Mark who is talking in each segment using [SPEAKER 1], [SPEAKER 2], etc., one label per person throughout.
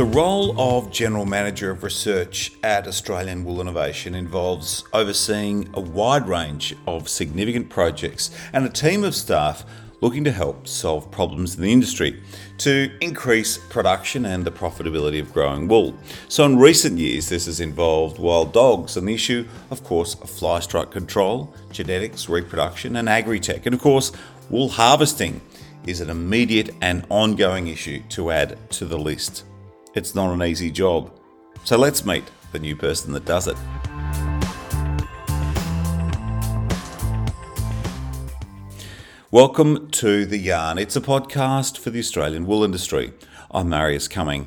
[SPEAKER 1] The role of General Manager of Research at Australian Wool Innovation involves overseeing a wide range of significant projects and a team of staff looking to help solve problems in the industry to increase production and the profitability of growing wool. So, in recent years, this has involved wild dogs and the issue, of course, of fly strike control, genetics, reproduction, and agri tech, and of course, wool harvesting is an immediate and ongoing issue to add to the list. It's not an easy job. So let's meet the new person that does it. Welcome to The Yarn. It's a podcast for the Australian wool industry. I'm Marius Cummins.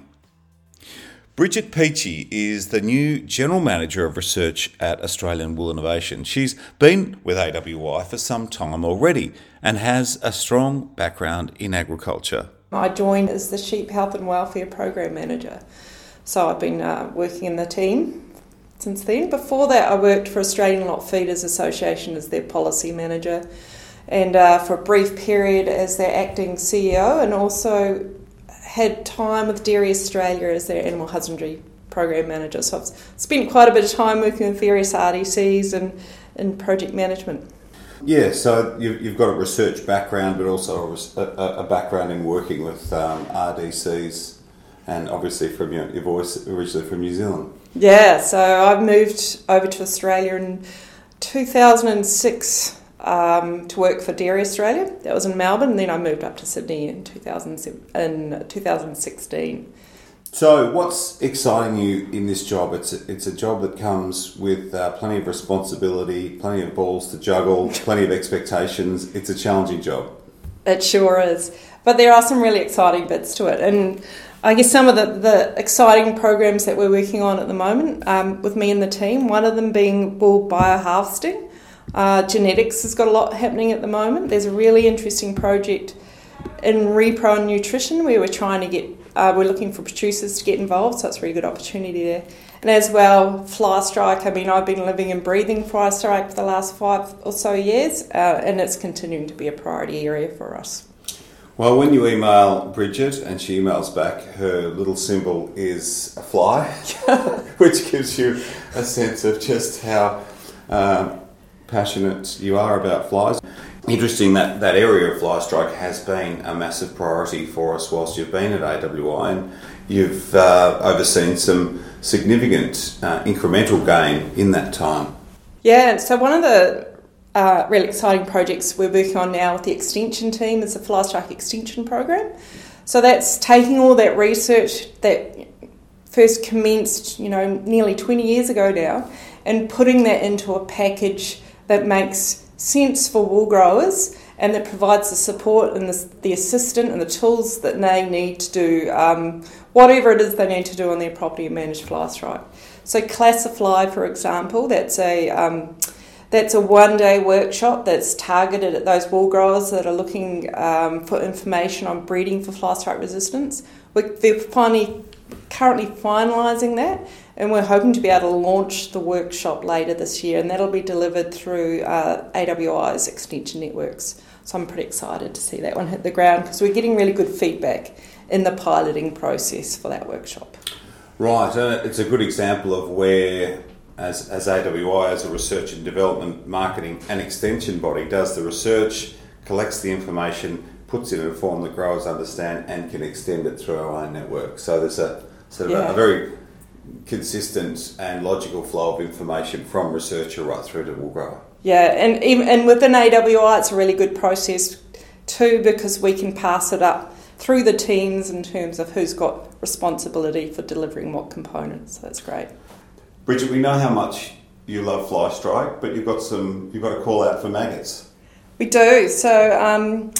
[SPEAKER 1] Bridget Peachey is the new General Manager of Research at Australian Wool Innovation. She's been with AWI for some time already and has a strong background in agriculture.
[SPEAKER 2] I joined as the Sheep Health and Welfare Program Manager. So I've been uh, working in the team since then. Before that, I worked for Australian Lot Feeders Association as their policy manager and uh, for a brief period as their acting CEO, and also had time with Dairy Australia as their animal husbandry program manager. So I've spent quite a bit of time working with various RDCs and in project management.
[SPEAKER 1] Yeah, so you've got a research background, but also a, background in working with um, RDCs, and obviously from your, your voice originally from New Zealand.
[SPEAKER 2] Yeah, so I moved over to Australia in 2006 um, to work for Dairy Australia. That was in Melbourne, and then I moved up to Sydney in, 2000, in 2016.
[SPEAKER 1] So, what's exciting you in this job? It's a, it's a job that comes with uh, plenty of responsibility, plenty of balls to juggle, plenty of expectations. It's a challenging job.
[SPEAKER 2] It sure is. But there are some really exciting bits to it. And I guess some of the, the exciting programs that we're working on at the moment um, with me and the team, one of them being wool bioharvesting. Uh, genetics has got a lot happening at the moment. There's a really interesting project in repro and nutrition where we're trying to get uh, we're looking for producers to get involved, so it's a really good opportunity there. And as well, fly strike. I mean, I've been living and breathing fly strike for the last five or so years, uh, and it's continuing to be a priority area for us.
[SPEAKER 1] Well, when you email Bridget and she emails back, her little symbol is a fly, which gives you a sense of just how uh, passionate you are about flies. Interesting that that area of fly strike has been a massive priority for us whilst you've been at AWI, and you've uh, overseen some significant uh, incremental gain in that time.
[SPEAKER 2] Yeah, so one of the uh, really exciting projects we're working on now with the extension team is the fly strike extension program. So that's taking all that research that first commenced, you know, nearly 20 years ago now, and putting that into a package that makes sense for wool growers and that provides the support and the, the assistant and the tools that they need to do um, whatever it is they need to do on their property and manage fly strike. So Classifly, for example, that's a um, that's a one day workshop that's targeted at those wool growers that are looking um, for information on breeding for fly strike resistance. We're, they're finally currently finalising that and we're hoping to be able to launch the workshop later this year, and that'll be delivered through uh, AWI's extension networks. So I'm pretty excited to see that one hit the ground because we're getting really good feedback in the piloting process for that workshop.
[SPEAKER 1] Right, and it's a good example of where, as, as AWI, as a research and development, marketing, and extension body, does the research, collects the information, puts it in a form that growers understand, and can extend it through our own network. So there's a sort of yeah. a, a very consistent and logical flow of information from researcher right through to wool grower.
[SPEAKER 2] Yeah, and and within AWI, it's a really good process too because we can pass it up through the teams in terms of who's got responsibility for delivering what components. So that's great.
[SPEAKER 1] Bridget, we know how much you love fly strike, but you've got some you've got a call out for maggots.
[SPEAKER 2] We do. So um,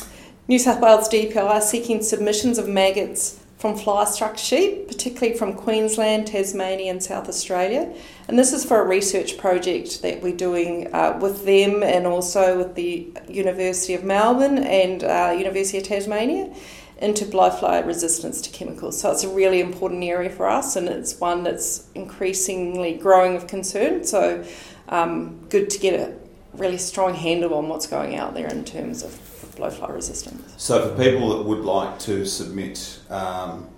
[SPEAKER 2] New South Wales DPI are seeking submissions of maggots from fly struck sheep, particularly from Queensland, Tasmania, and South Australia. And this is for a research project that we're doing uh, with them and also with the University of Melbourne and uh, University of Tasmania into blowfly resistance to chemicals. So it's a really important area for us and it's one that's increasingly growing of concern. So um, good to get a really strong handle on what's going out there in terms of blowfly resistance.
[SPEAKER 1] So, for people that would like to submit um,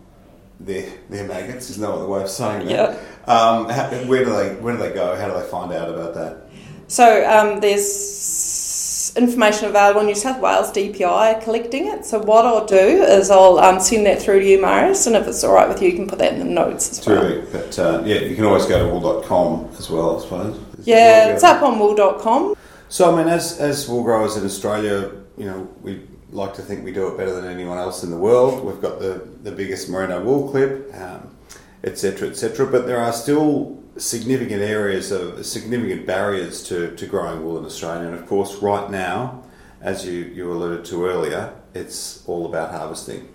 [SPEAKER 1] they're, they're maggots. Is no other way of saying that.
[SPEAKER 2] Yeah.
[SPEAKER 1] Um, how, where do they where do they go? How do they find out about that?
[SPEAKER 2] So um, there's information available in New South Wales DPI collecting it. So what I'll do is I'll um, send that through to you, Marius, and if it's all right with you, you can put that in the notes as well.
[SPEAKER 1] Terrific. But uh, yeah, you can always go to wool.com as well, I suppose.
[SPEAKER 2] Yeah, it's up on wool.com.
[SPEAKER 1] So I mean, as as wool growers in Australia, you know, we like to think we do it better than anyone else in the world. We've got the the biggest merino wool clip, um, etc. cetera, et. But there are still significant areas of significant barriers to, to growing wool in Australia. And of course, right now, as you, you alluded to earlier, it's all about harvesting.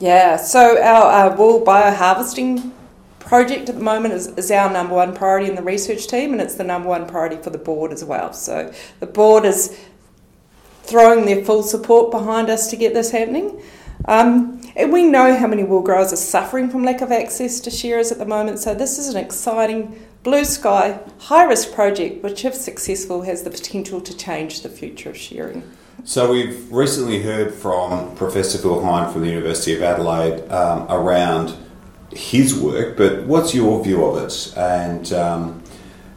[SPEAKER 2] Yeah, so our uh, wool bioharvesting project at the moment is, is our number one priority in the research team, and it's the number one priority for the board as well. So the board is throwing their full support behind us to get this happening. Um, and we know how many wool growers are suffering from lack of access to shearers at the moment, so this is an exciting blue sky, high risk project which, if successful, has the potential to change the future of shearing.
[SPEAKER 1] So we've recently heard from Professor Phil Hynd from the University of Adelaide um, around his work, but what's your view of it, and um,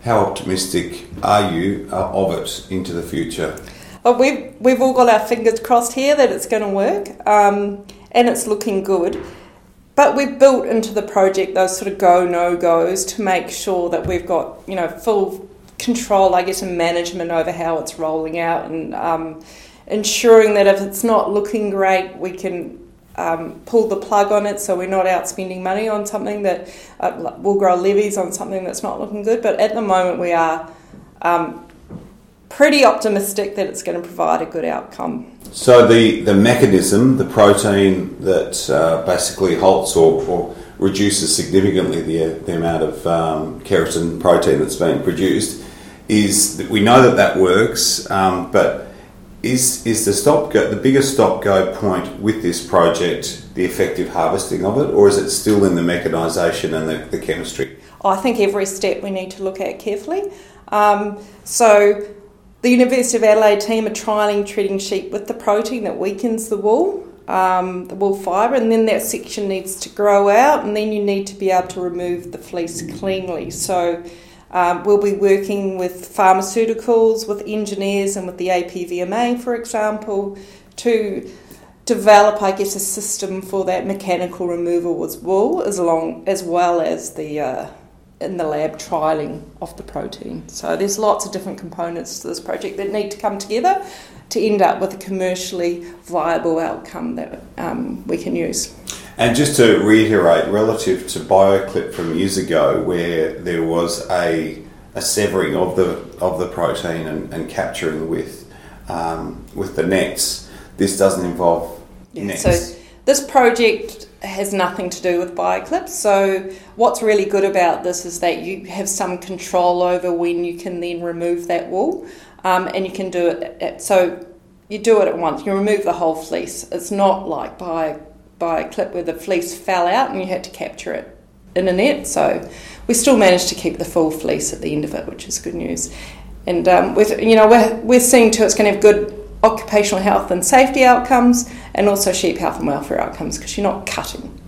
[SPEAKER 1] how optimistic are you uh, of it into the future?
[SPEAKER 2] But we've we've all got our fingers crossed here that it's going to work, um, and it's looking good. But we've built into the project those sort of go no goes to make sure that we've got you know full control, I guess, and management over how it's rolling out, and um, ensuring that if it's not looking great, we can um, pull the plug on it, so we're not out spending money on something that uh, will grow levies on something that's not looking good. But at the moment, we are. Um, pretty optimistic that it's going to provide a good outcome.
[SPEAKER 1] So the, the mechanism, the protein that uh, basically halts or, or reduces significantly the, the amount of um, keratin protein that's being produced, is that we know that that works, um, but is, is the stop go, the biggest stop go point with this project the effective harvesting of it, or is it still in the mechanisation and the, the chemistry?
[SPEAKER 2] I think every step we need to look at carefully. Um, so the University of Adelaide team are trialling treating sheep with the protein that weakens the wool, um, the wool fibre, and then that section needs to grow out, and then you need to be able to remove the fleece cleanly. So um, we'll be working with pharmaceuticals, with engineers, and with the APVMA, for example, to develop, I guess, a system for that mechanical removal with wool, as long as well as the uh, in the lab trialing of the protein. So there's lots of different components to this project that need to come together to end up with a commercially viable outcome that um, we can use.
[SPEAKER 1] And just to reiterate, relative to BioClip from years ago, where there was a, a severing of the of the protein and, and capturing with um, with the nets, this doesn't involve
[SPEAKER 2] Yeah,
[SPEAKER 1] nets.
[SPEAKER 2] so this project has nothing to do with BioClips. So what's really good about this is that you have some control over when you can then remove that wool, um, and you can do it. At, so you do it at once. You remove the whole fleece. It's not like by BioClip where the fleece fell out and you had to capture it in a net. So we still managed to keep the full fleece at the end of it, which is good news. And um, with you know we're we're seeing to it's going to have good occupational health and safety outcomes, and also sheep health and welfare outcomes because you're not cutting.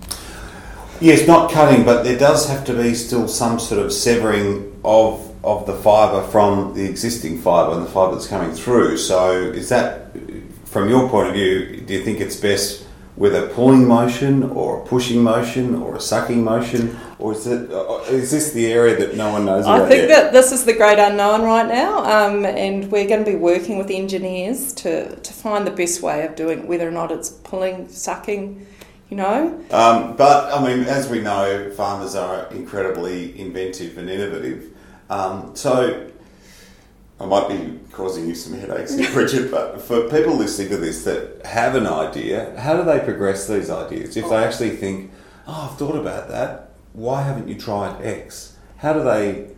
[SPEAKER 1] Yes, not cutting, but there does have to be still some sort of severing of of the fibre from the existing fibre and the fibre that's coming through. So, is that, from your point of view, do you think it's best with a pulling motion or a pushing motion or a sucking motion, or is it uh, this the area that no one knows about
[SPEAKER 2] I think
[SPEAKER 1] yet?
[SPEAKER 2] that this is the great unknown right now, um, and we're going to be working with engineers to, to find the best way of doing it, whether or not it's pulling, sucking, you know.
[SPEAKER 1] Um, but I mean, as we know, farmers are incredibly inventive and innovative. Um, so I might be causing you some headaches here, Bridget, but for people listening to this that have an idea, how do they progress these ideas? If they actually think, oh, I've thought about that, why haven't you tried X? How do they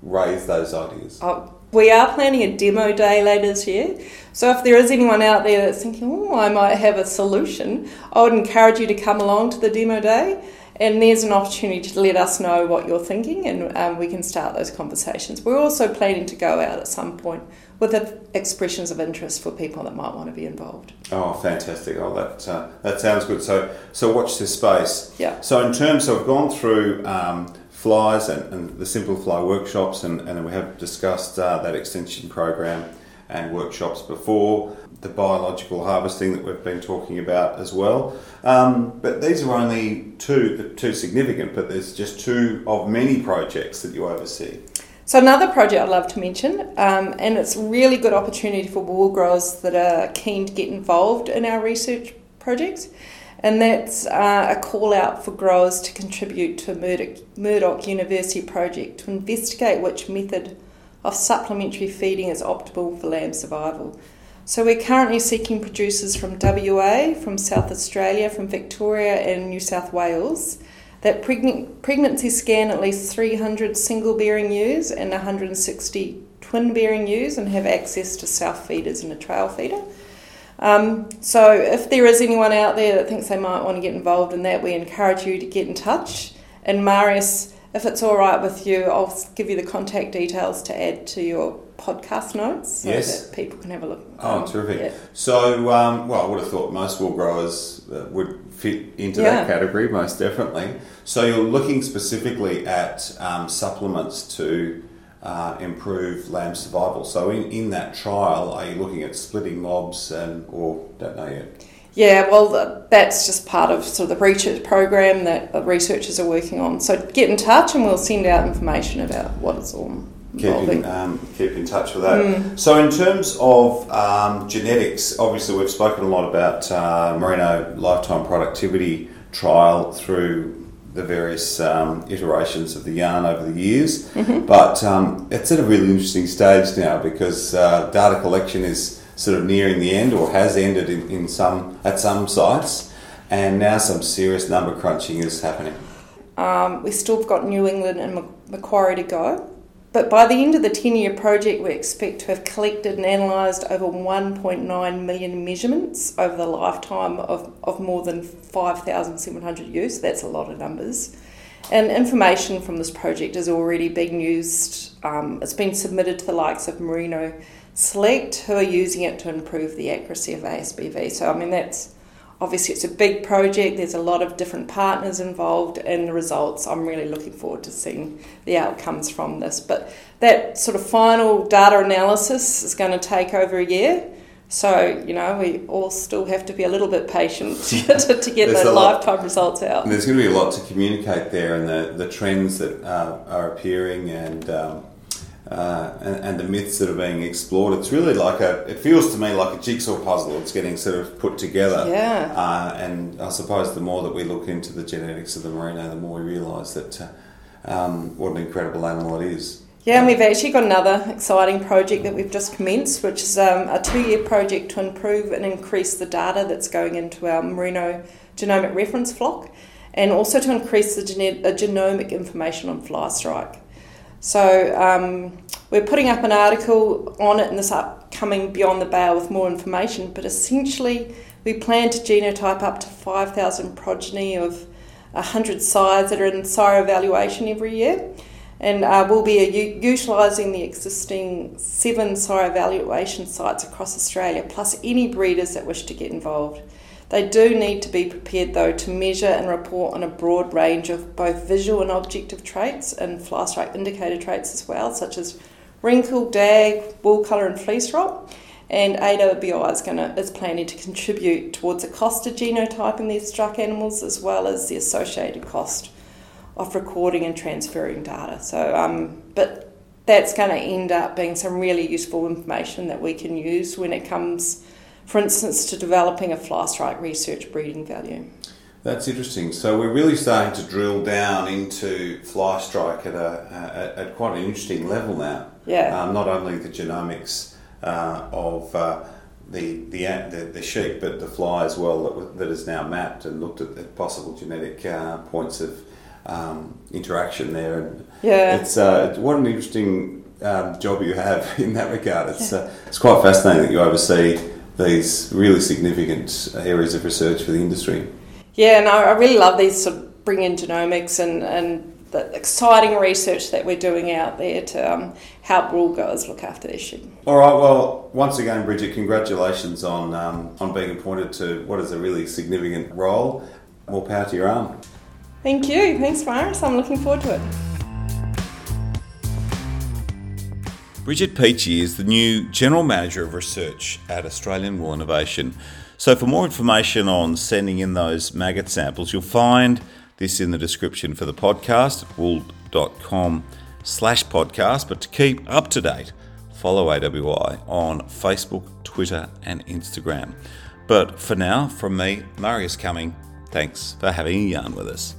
[SPEAKER 1] raise those ideas?
[SPEAKER 2] Uh, we are planning a demo day later this year, so if there is anyone out there that's thinking, oh, I might have a solution, I would encourage you to come along to the demo day. And there's an opportunity to let us know what you're thinking, and um, we can start those conversations. We're also planning to go out at some point with expressions of interest for people that might want to be involved.
[SPEAKER 1] Oh, fantastic! Oh, that uh, that sounds good. So, so watch this space.
[SPEAKER 2] Yeah.
[SPEAKER 1] So, in terms, of gone through um, flies and, and, the Simple Fly workshops, and, and we have discussed uh, that extension program and workshops before the biological harvesting that we've been talking about as well. Um, but these are only two, two significant, but there's just two of many projects that you oversee.
[SPEAKER 2] So another project I'd love to mention, um, and it's a really good opportunity for wool growers that are keen to get involved in our research projects, and that's uh, a call out for growers to contribute to a Murdoch, Murdoch University project to investigate which method of supplementary feeding is optimal for lamb survival. So we're currently seeking producers from WA, from South Australia, from Victoria, and New South Wales that pregnancy scan at least 300 single bearing ewes and 160 twin bearing ewes and have access to self feeders and a trail feeder. Um, so if there is anyone out there that thinks they might want to get involved in that, we encourage you to get in touch. And Marius, if it's all right with you, I'll give you the contact details to add to your podcast notes so
[SPEAKER 1] yes.
[SPEAKER 2] that people can have a look.
[SPEAKER 1] Oh, um, terrific. Yeah. So, um, well, I would have thought most wool growers uh, would fit into yeah. that category, most definitely. So, you're looking specifically at um, supplements to uh, improve lamb survival. So, in, in that trial, are you looking at splitting mobs and, or don't know yet?
[SPEAKER 2] Yeah, well, that's just part of sort of the research program that researchers are working on. So get in touch and we'll send out information about what it's all
[SPEAKER 1] keep in, um, keep in touch with that. Mm. So, in terms of um, genetics, obviously we've spoken a lot about uh, merino lifetime productivity trial through the various um, iterations of the yarn over the years, mm-hmm. but um, it's at a really interesting stage now because uh, data collection is sort of nearing the end or has ended in, in some at some sites, and now some serious number crunching is happening.
[SPEAKER 2] Um, we've still got New England and Macquarie to go. But by the end of the 10 year project, we expect to have collected and analysed over 1.9 million measurements over the lifetime of, of more than 5,700 ewes. That's a lot of numbers. And information from this project is already being used, um, it's been submitted to the likes of Merino Select, who are using it to improve the accuracy of ASBV. So, I mean, that's obviously it's a big project there's a lot of different partners involved in the results. I'm really looking forward to seeing the outcomes from this. But that sort of final data analysis is going to take over a year. So you know we all still have to be a little bit patient to, to get the lifetime lot, results out.
[SPEAKER 1] There's going to be a lot to communicate there and the, the trends that uh, are appearing and um, uh, and, and, the myths that are being explored. It's really like a, it feels to me like a jigsaw puzzle. It's getting sort of put together.
[SPEAKER 2] Yeah.
[SPEAKER 1] Uh, and I suppose the more that we look into the genetics of the merino, the more we realise that uh, um, what an incredible animal it is.
[SPEAKER 2] Yeah, and we've actually got another exciting project that we've just commenced, which is um, a two year project to improve and increase the data that's going into our merino genomic reference flock and also to increase the gene- genomic information on fly strike. So um, we're putting up an article on it in this upcoming Beyond the Bale with more information, but essentially we plan to genotype up to 5,000 progeny of 100 sires that are in sire evaluation every year. And uh, we'll be utilising the existing seven sire evaluation sites across Australia, plus any breeders that wish to get involved. They do need to be prepared though to measure and report on a broad range of both visual and objective traits and fly strike indicator traits as well, such as wrinkle, dag, wool colour, and fleece rot. And AWBI is to is planning to contribute towards the cost of genotyping these struck animals as well as the associated cost of recording and transferring data. So, um, but that's going to end up being some really useful information that we can use when it comes for instance, to developing a fly strike research breeding value.
[SPEAKER 1] That's interesting. So we're really starting to drill down into fly strike at a at, at quite an interesting level now.
[SPEAKER 2] Yeah.
[SPEAKER 1] Um, not only the genomics uh, of uh, the, the, the the sheep, but the fly as well that, that is now mapped and looked at the possible genetic uh, points of um, interaction there. And
[SPEAKER 2] yeah.
[SPEAKER 1] It's uh, what an interesting um, job you have in that regard. It's yeah. Uh, it's quite fascinating that you oversee these really significant areas of research for the industry.
[SPEAKER 2] Yeah, and I really love these sort of bring in genomics and, and the exciting research that we're doing out there to um, help rural growers look after their sheep.
[SPEAKER 1] All right. Well, once again, Bridget, congratulations on um, on being appointed to what is a really significant role. More power to your arm.
[SPEAKER 2] Thank you. Thanks, Maris. I'm looking forward to it.
[SPEAKER 1] Bridget Peachey is the new General Manager of Research at Australian Wool Innovation. So, for more information on sending in those maggot samples, you'll find this in the description for the podcast wool.com slash podcast. But to keep up to date, follow AWI on Facebook, Twitter, and Instagram. But for now, from me, Marius Cummins, thanks for having a yarn with us.